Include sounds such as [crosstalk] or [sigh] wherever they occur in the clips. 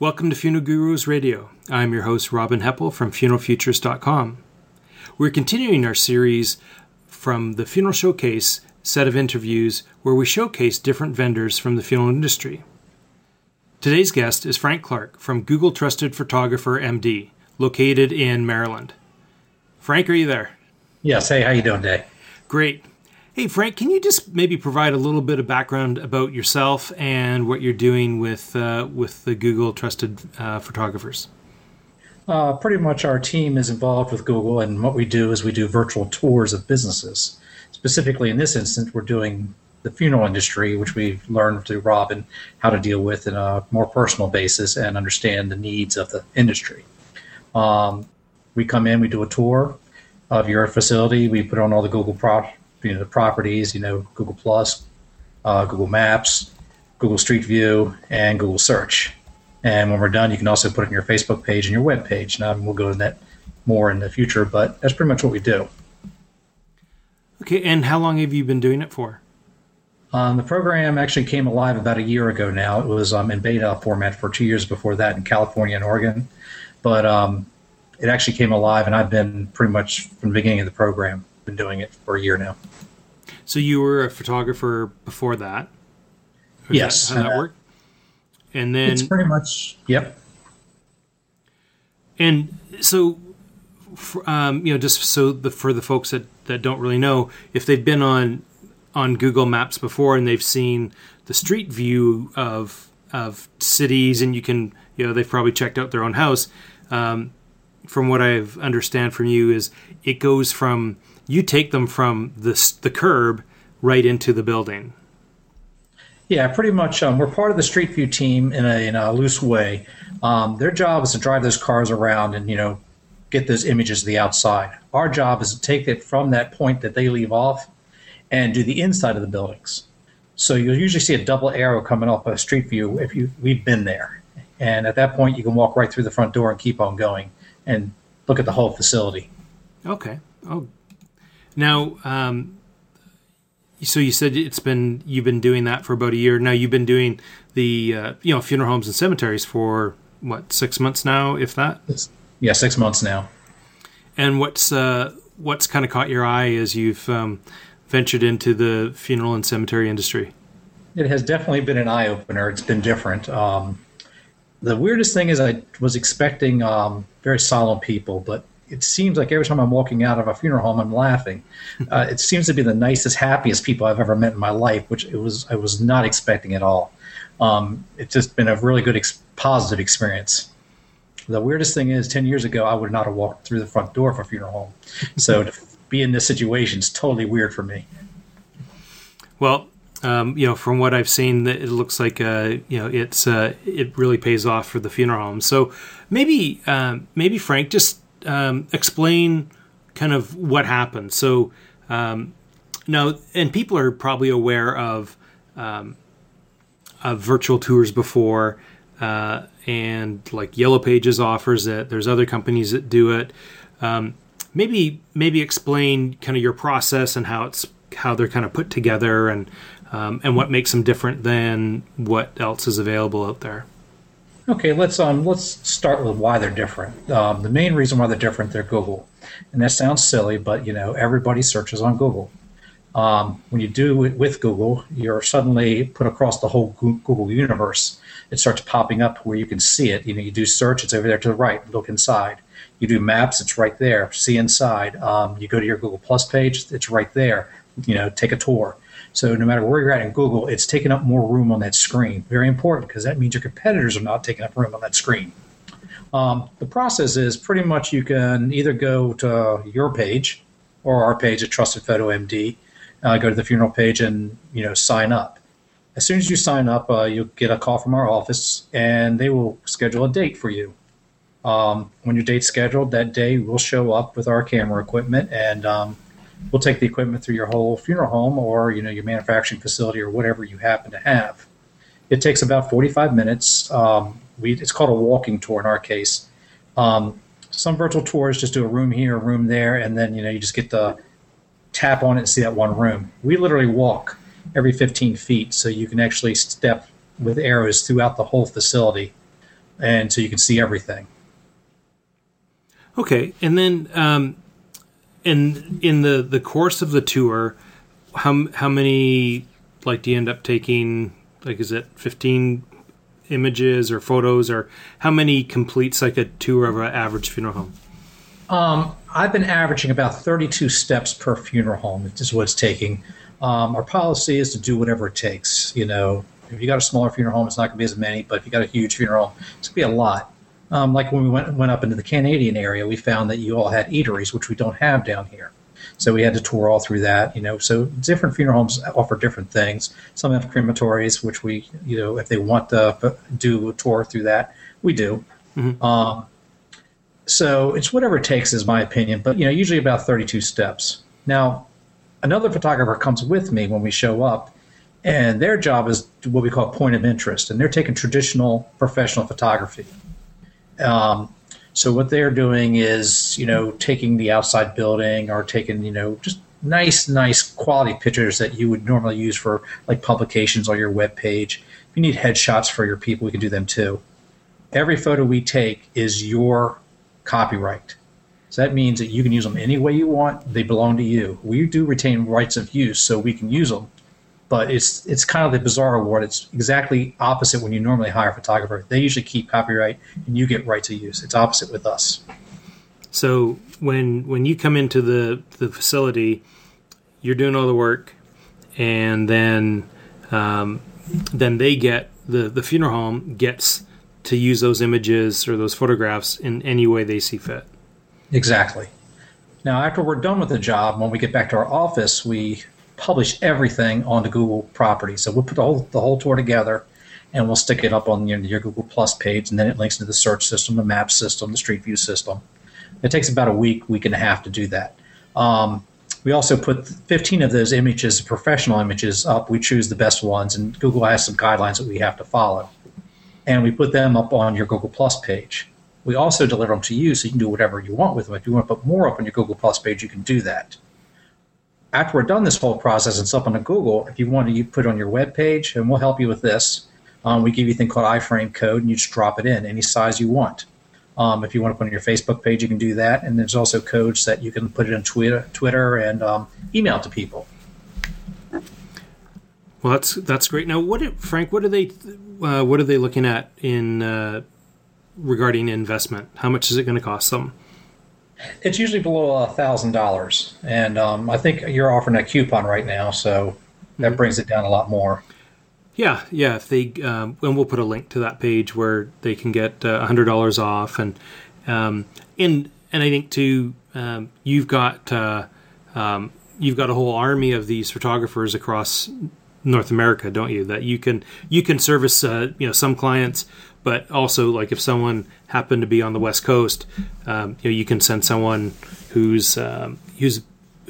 Welcome to Funeral Gurus Radio. I'm your host, Robin Heppell from funeralfutures.com. We're continuing our series from the Funeral Showcase set of interviews where we showcase different vendors from the funeral industry. Today's guest is Frank Clark from Google Trusted Photographer MD, located in Maryland. Frank, are you there? Yes. Hey, how you doing today? Great. Hey, Frank, can you just maybe provide a little bit of background about yourself and what you're doing with uh, with the Google Trusted uh, Photographers? Uh, pretty much, our team is involved with Google, and what we do is we do virtual tours of businesses. Specifically, in this instance, we're doing the funeral industry, which we've learned through Robin how to deal with in a more personal basis and understand the needs of the industry. Um, we come in, we do a tour of your facility, we put on all the Google pro- you know the properties, you know Google Plus, uh, Google Maps, Google Street View, and Google Search. And when we're done, you can also put it in your Facebook page and your web page. Now we'll go into that more in the future, but that's pretty much what we do. Okay, and how long have you been doing it for? Um, the program actually came alive about a year ago now. It was um, in beta format for two years before that in California and Oregon, but um, it actually came alive, and I've been pretty much from the beginning of the program been doing it for a year now. So you were a photographer before that. Is yes. That, how that worked? And then it's pretty much yep. And so, for, um, you know, just so the for the folks that that don't really know, if they've been on on Google Maps before and they've seen the street view of of cities, and you can, you know, they've probably checked out their own house. Um, from what I understand from you, is it goes from you take them from the the curb right into the building. Yeah, pretty much. Um, we're part of the Street View team in a, in a loose way. Um, their job is to drive those cars around and you know get those images of the outside. Our job is to take it from that point that they leave off and do the inside of the buildings. So you'll usually see a double arrow coming off a Street View if you we've been there, and at that point you can walk right through the front door and keep on going and look at the whole facility. Okay. Oh, now, um, so you said it's been you've been doing that for about a year. Now you've been doing the uh, you know funeral homes and cemeteries for what six months now, if that. Yeah, six months now. And what's uh, what's kind of caught your eye as you've um, ventured into the funeral and cemetery industry? It has definitely been an eye opener. It's been different. Um, the weirdest thing is I was expecting um, very solemn people, but it seems like every time I'm walking out of a funeral home, I'm laughing. [laughs] Uh, it seems to be the nicest, happiest people I've ever met in my life, which it was I was not expecting at all. Um, it's just been a really good, ex- positive experience. The weirdest thing is, ten years ago, I would not have walked through the front door of a funeral home. So to [laughs] be in this situation is totally weird for me. Well, um, you know, from what I've seen, it looks like uh, you know it's uh, it really pays off for the funeral home. So maybe um, maybe Frank, just um, explain kind of what happened. So um, now, and people are probably aware of um, of virtual tours before, uh, and like Yellow Pages offers it. There's other companies that do it. Um, maybe maybe explain kind of your process and how it's how they're kind of put together and um, and what makes them different than what else is available out there. Okay, let's um let's start with why they're different. Um, the main reason why they're different, they're Google, and that sounds silly, but you know everybody searches on Google. Um, when you do it with Google, you're suddenly put across the whole Google universe. It starts popping up where you can see it. You know, you do search, it's over there to the right. Look inside. You do maps, it's right there. See inside. Um, you go to your Google Plus page, it's right there. You know, take a tour. So no matter where you're at in Google, it's taking up more room on that screen. Very important because that means your competitors are not taking up room on that screen. Um, the process is pretty much you can either go to your page or our page at Trusted Photo MD, uh, go to the funeral page and you know sign up. As soon as you sign up, uh, you'll get a call from our office and they will schedule a date for you. Um, when your date's scheduled, that day we'll show up with our camera equipment and um, we'll take the equipment through your whole funeral home or you know your manufacturing facility or whatever you happen to have. It takes about 45 minutes. Um, we, it's called a walking tour in our case. Um, some virtual tours just do a room here, a room there, and then you know you just get the tap on it and see that one room. We literally walk every 15 feet, so you can actually step with arrows throughout the whole facility. and so you can see everything. Okay, and then um, in in the the course of the tour, how how many like do you end up taking? Like, is it fifteen images or photos, or how many completes like a tour of an average funeral home? Um, I've been averaging about 32 steps per funeral home. Is what it's taking. Um, our policy is to do whatever it takes. You know, if you got a smaller funeral home, it's not going to be as many. But if you got a huge funeral, it's going to be a lot. Um, like when we went went up into the Canadian area, we found that you all had eateries, which we don't have down here. So we had to tour all through that. You know, so different funeral homes offer different things. Some have crematories, which we, you know, if they want to do a tour through that, we do. Mm-hmm. Um, so it's whatever it takes, is my opinion. But you know, usually about 32 steps. Now, another photographer comes with me when we show up, and their job is what we call point of interest, and they're taking traditional professional photography. Um, so what they're doing is, you know, taking the outside building or taking, you know, just nice, nice quality pictures that you would normally use for like publications on your web page. If you need headshots for your people, we can do them too. Every photo we take is your copyright. So that means that you can use them any way you want. They belong to you. We do retain rights of use, so we can use them. But it's it's kind of the bizarre award. It's exactly opposite when you normally hire a photographer. They usually keep copyright, and you get rights of use. It's opposite with us. So when when you come into the the facility, you're doing all the work, and then um, then they get the the funeral home gets to use those images or those photographs in any way they see fit. Exactly. Now, after we're done with the job, when we get back to our office, we publish everything onto Google property. So we'll put the whole, the whole tour together and we'll stick it up on your, your Google Plus page, and then it links to the search system, the map system, the Street View system. It takes about a week, week and a half to do that. Um, we also put 15 of those images, professional images, up. We choose the best ones, and Google has some guidelines that we have to follow and we put them up on your Google Plus page. We also deliver them to you so you can do whatever you want with them. If you want to put more up on your Google Plus page, you can do that. After we're done this whole process and it's up on Google, if you want to you put it on your web page, and we'll help you with this, um, we give you a thing called iframe code, and you just drop it in any size you want. Um, if you want to put on your Facebook page, you can do that. And there's also codes that you can put it in Twitter, Twitter and um, email to people. Well, that's that's great. Now, what Frank? What are they? Uh, what are they looking at in uh, regarding investment? How much is it going to cost them? It's usually below a thousand dollars, and um, I think you're offering a coupon right now, so that mm-hmm. brings it down a lot more. Yeah, yeah. If they um, and we'll put a link to that page where they can get uh, a hundred dollars off, and um, and and I think too, um, you've got uh, um, you've got a whole army of these photographers across North America, don't you? That you can you can service uh, you know some clients, but also like if someone happened to be on the West Coast, um, you know you can send someone who's um, who's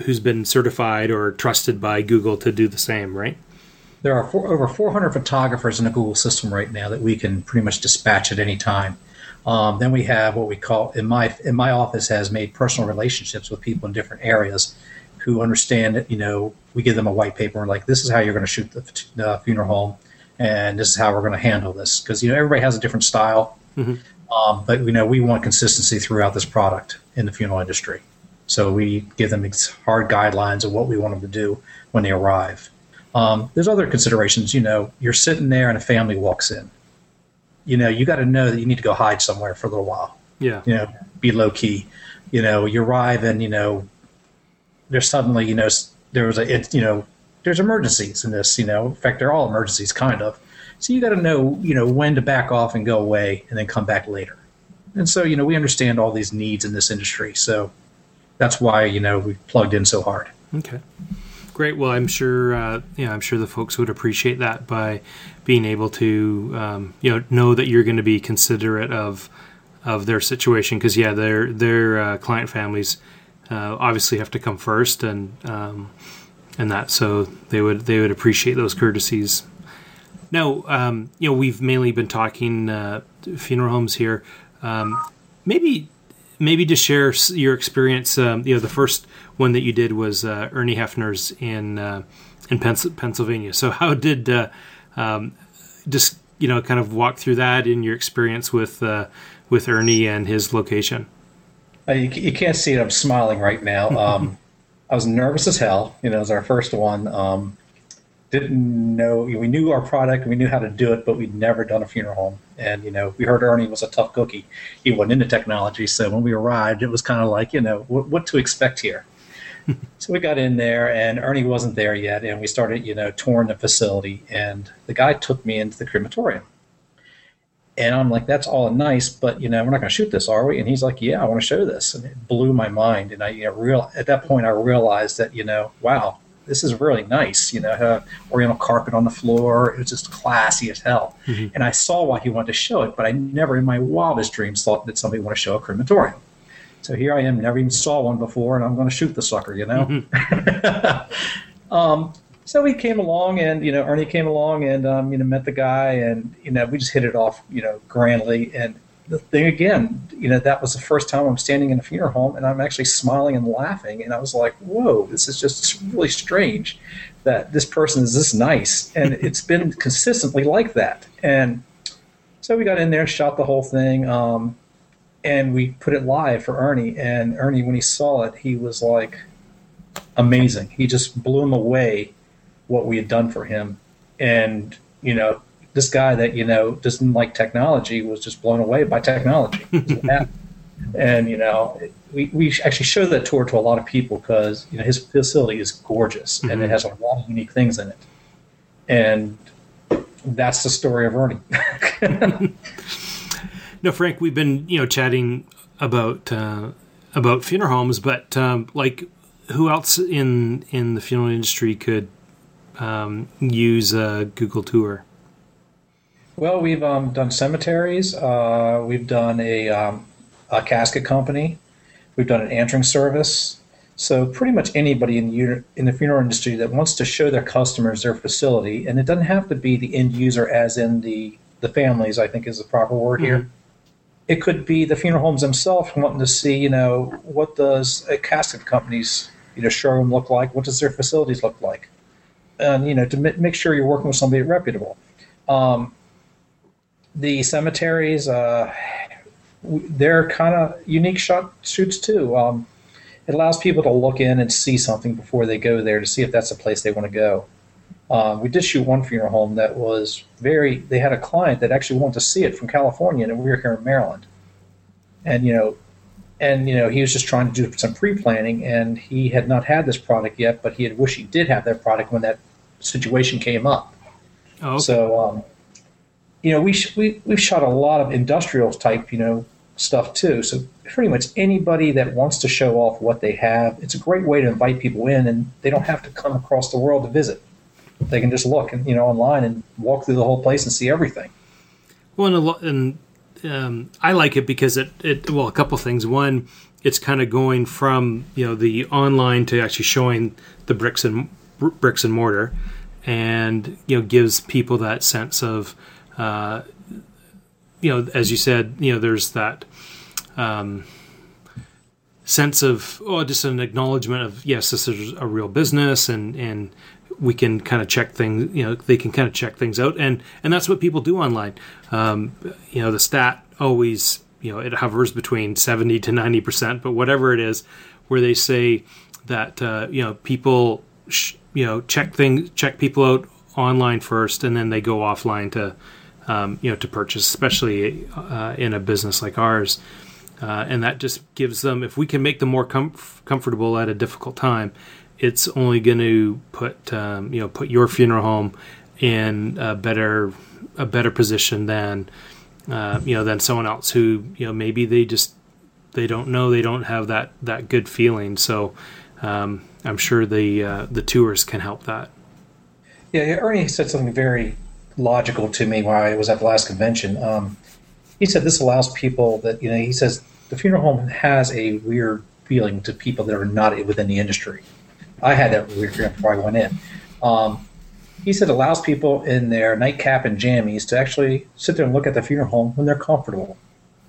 who's been certified or trusted by Google to do the same, right? There are four, over 400 photographers in the Google system right now that we can pretty much dispatch at any time. Um, then we have what we call in my in my office has made personal relationships with people in different areas who understand that, you know, we give them a white paper and like, this is how you're going to shoot the uh, funeral home and this is how we're going to handle this. Because, you know, everybody has a different style. Mm-hmm. Um, but, you know, we want consistency throughout this product in the funeral industry. So we give them hard guidelines of what we want them to do when they arrive. Um, there's other considerations. You know, you're sitting there and a family walks in. You know, you got to know that you need to go hide somewhere for a little while. Yeah. You know, be low key. You know, you arrive and you know there's suddenly you know there was a it, you know there's emergencies in this you know. In fact they're all emergencies kind of. So you got to know you know when to back off and go away and then come back later. And so you know we understand all these needs in this industry. So that's why you know we plugged in so hard. Okay. Great. Well i'm sure uh, yeah i'm sure the folks would appreciate that by being able to um, you know know that you're going to be considerate of of their situation. Because yeah their their uh, client families uh, obviously have to come first, and um, and that so they would they would appreciate those courtesies. Now, um, you know, we've mainly been talking uh, funeral homes here. Um, maybe maybe to share your experience. Um, you know, the first one that you did was uh, Ernie Hefner's in uh, in Pennsylvania. So, how did uh, um, just you know kind of walk through that in your experience with uh, with Ernie and his location? Uh, you, you, can't see it. I'm smiling right now. Um, [laughs] I was nervous as hell. You know, it was our first one. Um, didn't know we knew our product, we knew how to do it, but we'd never done a funeral home. And you know, we heard Ernie was a tough cookie. He wasn't into technology, so when we arrived, it was kind of like you know what, what to expect here. [laughs] so we got in there, and Ernie wasn't there yet, and we started you know touring the facility. And the guy took me into the crematorium, and I'm like, that's all nice, but you know, we're not going to shoot this, are we? And he's like, yeah, I want to show this, and it blew my mind. And I you know, real at that point, I realized that you know, wow, this is really nice. You know, oriental carpet on the floor. It was just classy as hell. Mm-hmm. And I saw why he wanted to show it, but I never in my wildest dreams thought that somebody would to show a crematorium. So here I am, never even saw one before, and I'm going to shoot the sucker, you know? Mm-hmm. [laughs] um, so we came along, and, you know, Ernie came along and, um, you know, met the guy, and, you know, we just hit it off, you know, grandly. And the thing again, you know, that was the first time I'm standing in a funeral home and I'm actually smiling and laughing. And I was like, whoa, this is just really strange that this person is this nice. And [laughs] it's been consistently like that. And so we got in there, shot the whole thing, um, and we put it live for Ernie. And Ernie, when he saw it, he was like, amazing. He just blew him away what we had done for him. And, you know, this guy that you know doesn't like technology was just blown away by technology. [laughs] and you know, we, we actually showed that tour to a lot of people because you know his facility is gorgeous mm-hmm. and it mm-hmm. has a lot of unique things in it. And that's the story of Ernie. [laughs] no, Frank, we've been you know chatting about uh, about funeral homes, but um, like who else in in the funeral industry could um, use a Google Tour? Well, we've um, done cemeteries. Uh, we've done a, um, a, casket company. We've done an answering service. So pretty much anybody in the, in the funeral industry that wants to show their customers their facility, and it doesn't have to be the end user, as in the the families. I think is the proper word mm-hmm. here. It could be the funeral homes themselves wanting to see, you know, what does a casket company's you know showroom look like? What does their facilities look like? And you know, to m- make sure you're working with somebody reputable. Um, the cemeteries, uh, they're kind of unique shot shoots too. Um, it allows people to look in and see something before they go there to see if that's the place they want to go. Um, we did shoot one funeral home that was very. They had a client that actually wanted to see it from California, and we were here in Maryland. And you know, and you know, he was just trying to do some pre-planning, and he had not had this product yet, but he had wished he did have that product when that situation came up. Oh, okay. So um, you know, we, sh- we we've shot a lot of industrial type, you know, stuff too. So pretty much anybody that wants to show off what they have, it's a great way to invite people in, and they don't have to come across the world to visit. They can just look and you know online and walk through the whole place and see everything. Well, and, a lot, and um, I like it because it, it well a couple things. One, it's kind of going from you know the online to actually showing the bricks and bricks and mortar, and you know gives people that sense of uh, you know, as you said, you know, there's that um, sense of oh, just an acknowledgement of yes, this is a real business, and and we can kind of check things. You know, they can kind of check things out, and and that's what people do online. Um, you know, the stat always you know it hovers between seventy to ninety percent, but whatever it is, where they say that uh, you know people sh- you know check things check people out online first, and then they go offline to um, you know, to purchase, especially uh, in a business like ours. Uh, and that just gives them, if we can make them more com- comfortable at a difficult time, it's only going to put um, you know put your funeral home in a better a better position than uh, you know than someone else who you know maybe they just they don't know they don't have that that good feeling. So um, I'm sure the uh, the tours can help that. Yeah, Ernie said something very logical to me while I was at the last convention. Um, he said this allows people that you know. He says the funeral home has a weird feeling to people that are not within the industry. I had that weird feeling before I went in. Um, he said allows people in their nightcap and jammies to actually sit there and look at the funeral home when they're comfortable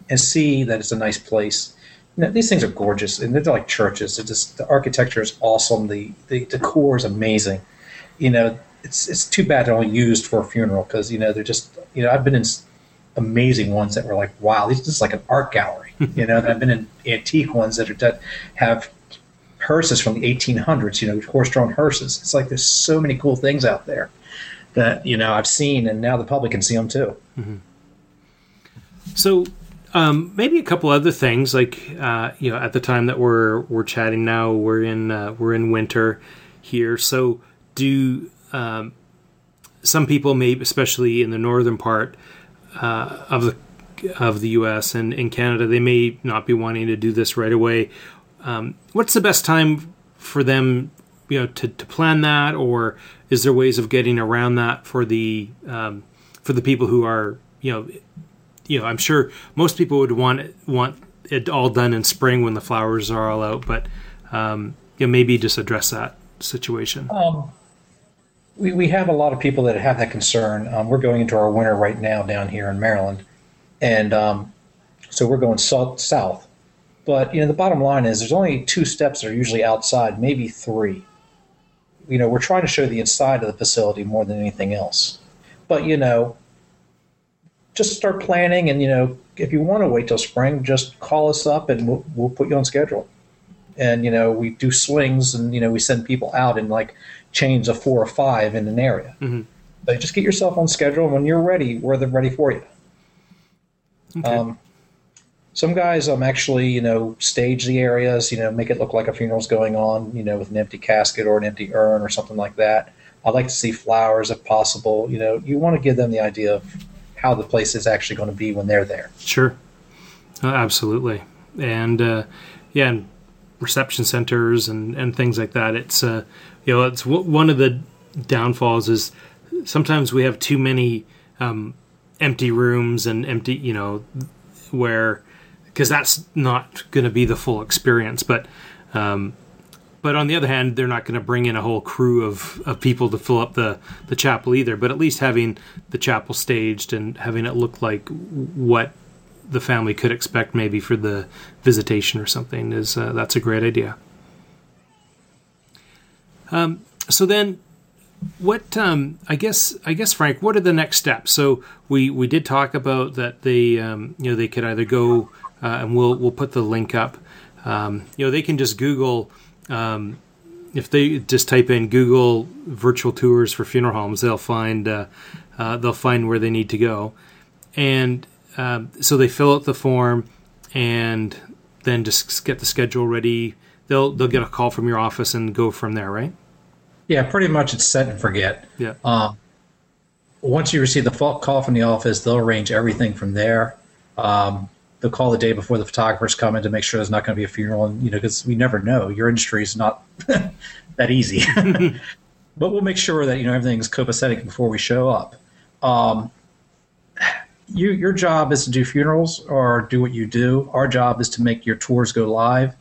and see that it's a nice place. You know, these things are gorgeous and they're like churches. They're just the architecture is awesome. The the decor is amazing. You know, it's it's too bad they're only used for a funeral because you know they're just you know I've been in amazing ones that were like wow this is like an art gallery [laughs] you know I've been in antique ones that are that have hearses from the 1800s you know horse-drawn hearses it's like there's so many cool things out there that you know I've seen and now the public can see them too. Mm-hmm. So um, maybe a couple other things, like uh, you know, at the time that we're we're chatting now, we're in uh, we're in winter here. So do um, some people, maybe especially in the northern part uh, of the of the U.S. and in Canada, they may not be wanting to do this right away. Um, what's the best time for them, you know, to, to plan that, or is there ways of getting around that for the um, for the people who are, you know, you know, I'm sure most people would want want it all done in spring when the flowers are all out, but um, you know, maybe just address that situation. Um, we, we have a lot of people that have that concern. Um, we're going into our winter right now down here in Maryland, and um, so we're going south, south. But you know, the bottom line is there's only two steps that are usually outside, maybe three. You know, we're trying to show the inside of the facility more than anything else. But you know, just start planning, and you know, if you want to wait till spring, just call us up, and we'll, we'll put you on schedule. And you know, we do swings, and you know, we send people out in like chains of four or five in an area. Mm-hmm. But just get yourself on schedule. And when you're ready, we're ready for you. Okay. Um, some guys um actually you know stage the areas you know make it look like a funeral's going on you know with an empty casket or an empty urn or something like that. I'd like to see flowers if possible. You know you want to give them the idea of how the place is actually going to be when they're there. Sure. Uh, absolutely. And uh, yeah and reception centers and and things like that. It's uh, you know, it's w- one of the downfalls is sometimes we have too many um, empty rooms and empty, you know, where because that's not going to be the full experience. But um, but on the other hand, they're not going to bring in a whole crew of, of people to fill up the, the chapel either. But at least having the chapel staged and having it look like what the family could expect maybe for the visitation or something is uh, that's a great idea. Um, so then, what um, I guess I guess Frank, what are the next steps? So we we did talk about that they um, you know they could either go uh, and we'll we'll put the link up. Um, you know they can just Google um, if they just type in Google virtual tours for funeral homes, they'll find uh, uh, they'll find where they need to go, and um, so they fill out the form and then just get the schedule ready they'll they'll get a call from your office and go from there, right? Yeah, pretty much it's set and forget. Yeah. Um, once you receive the call from the office, they'll arrange everything from there. Um, they'll call the day before the photographers come in to make sure there's not going to be a funeral, and you know, because we never know. Your industry is not [laughs] that easy, [laughs] but we'll make sure that you know everything's copacetic before we show up. Um, you, your job is to do funerals or do what you do. Our job is to make your tours go live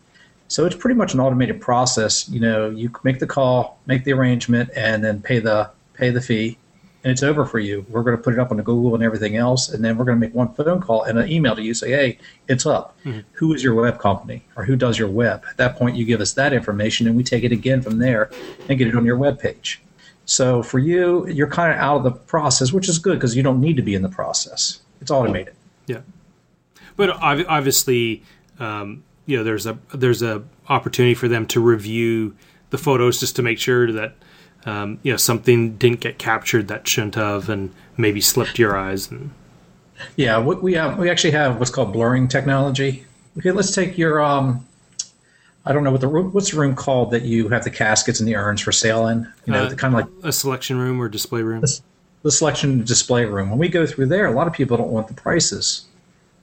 so it's pretty much an automated process. You know, you make the call, make the arrangement, and then pay the pay the fee, and it's over for you. We're going to put it up on the Google and everything else, and then we're going to make one phone call and an email to you say, "Hey, it's up. Mm-hmm. Who is your web company or who does your web?" At that point, you give us that information, and we take it again from there and get it on your web page. So for you, you're kind of out of the process, which is good because you don't need to be in the process. It's automated. Yeah, but obviously. Um, you know there's a there's a opportunity for them to review the photos just to make sure that um, you know something didn't get captured that shouldn't have and maybe slipped your eyes and yeah we have we actually have what's called blurring technology okay let's take your um I don't know what the what's the room called that you have the caskets and the urns for sale in. You know, uh, kind of like a selection room or display room. The, the selection display room. When we go through there, a lot of people don't want the prices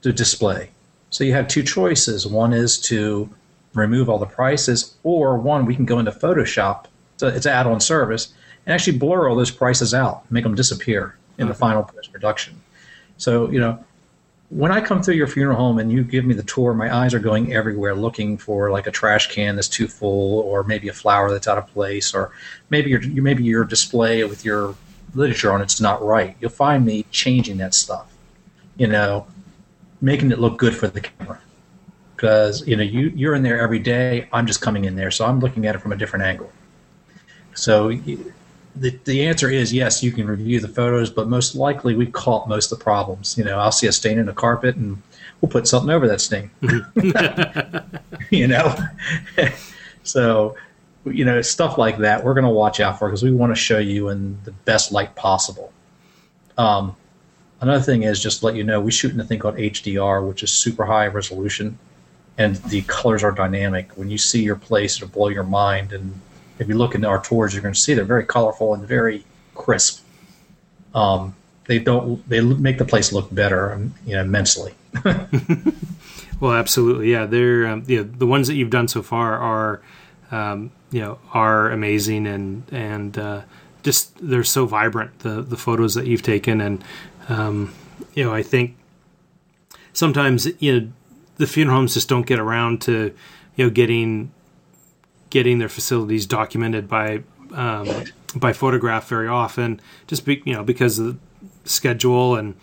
to display. So you have two choices. One is to remove all the prices, or one, we can go into Photoshop, so it's an add on service, and actually blur all those prices out, make them disappear in the final production. So, you know, when I come through your funeral home and you give me the tour, my eyes are going everywhere looking for like a trash can that's too full, or maybe a flower that's out of place, or maybe your maybe your display with your literature on it's not right. You'll find me changing that stuff. You know, making it look good for the camera because you know you you're in there every day. I'm just coming in there, so I'm looking at it from a different angle. So the, the answer is yes, you can review the photos, but most likely we caught most of the problems. You know, I'll see a stain in the carpet and we'll put something over that stain. [laughs] [laughs] you know, [laughs] so you know stuff like that we're going to watch out for because we want to show you in the best light possible. Um, another thing is just to let you know we shoot in a thing called HDR, which is super high resolution, and the colors are dynamic. When you see your place, it'll blow your mind. And if you look into our tours, you're going to see they're very colorful and very crisp. Um, they don't they make the place look better, um, you know, immensely. [laughs] well, absolutely, yeah. They're um, the ones that you've done so far are um, you know are amazing and and uh, just they're so vibrant the the photos that you've taken and um, you know I think sometimes you know the funeral homes just don't get around to you know getting getting their facilities documented by um, by photograph very often just be, you know because of the schedule and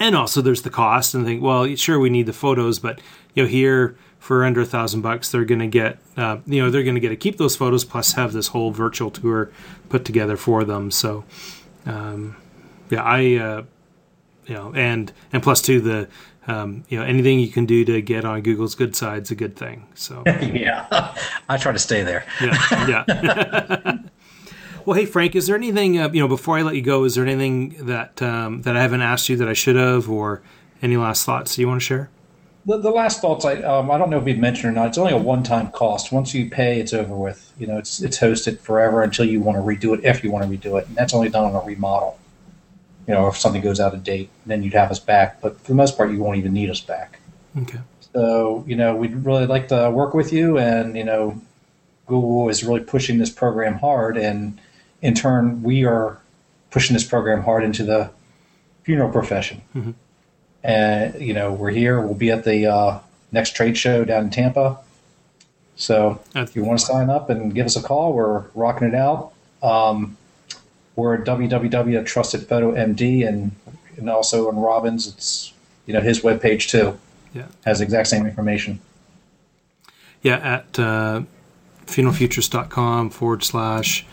and also there's the cost and think well sure we need the photos but you know here for under a thousand bucks they're going to get uh, you know they're going to get to keep those photos plus have this whole virtual tour put together for them. So um, yeah i uh, you know and and plus to the um, you know anything you can do to get on google's good side is a good thing so [laughs] yeah [laughs] i try to stay there yeah yeah [laughs] Well, hey Frank, is there anything uh, you know before I let you go? Is there anything that um, that I haven't asked you that I should have, or any last thoughts you want to share? The, the last thoughts, I um, I don't know if we've mentioned or not. It's only a one time cost. Once you pay, it's over with. You know, it's it's hosted forever until you want to redo it. If you want to redo it, and that's only done on a remodel. You know, if something goes out of date, then you'd have us back. But for the most part, you won't even need us back. Okay. So you know, we'd really like to work with you, and you know, Google is really pushing this program hard, and in turn, we are pushing this program hard into the funeral profession. Mm-hmm. And you know, we're here. We'll be at the uh, next trade show down in Tampa. So if you want to sign up and give us a call, we're rocking it out. Um, we're at www.trustedphotomd and and also on Robin's, it's you know his webpage too. Yeah, has the exact same information. Yeah, at uh, funeralfutures.com forward slash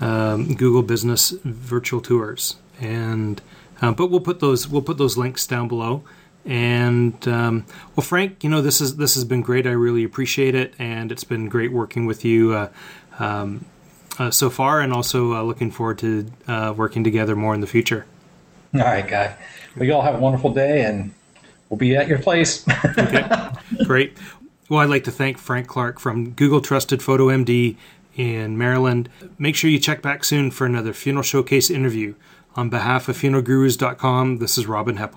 um, Google Business Virtual Tours, and uh, but we'll put those we'll put those links down below. And um, well, Frank, you know this is this has been great. I really appreciate it, and it's been great working with you uh, um, uh, so far, and also uh, looking forward to uh, working together more in the future. All right, guy. Well, you all have a wonderful day, and we'll be at your place. [laughs] okay, great. Well, I'd like to thank Frank Clark from Google Trusted Photo MD in Maryland. Make sure you check back soon for another Funeral Showcase interview. On behalf of funeralgurus.com, this is Robin Heppell.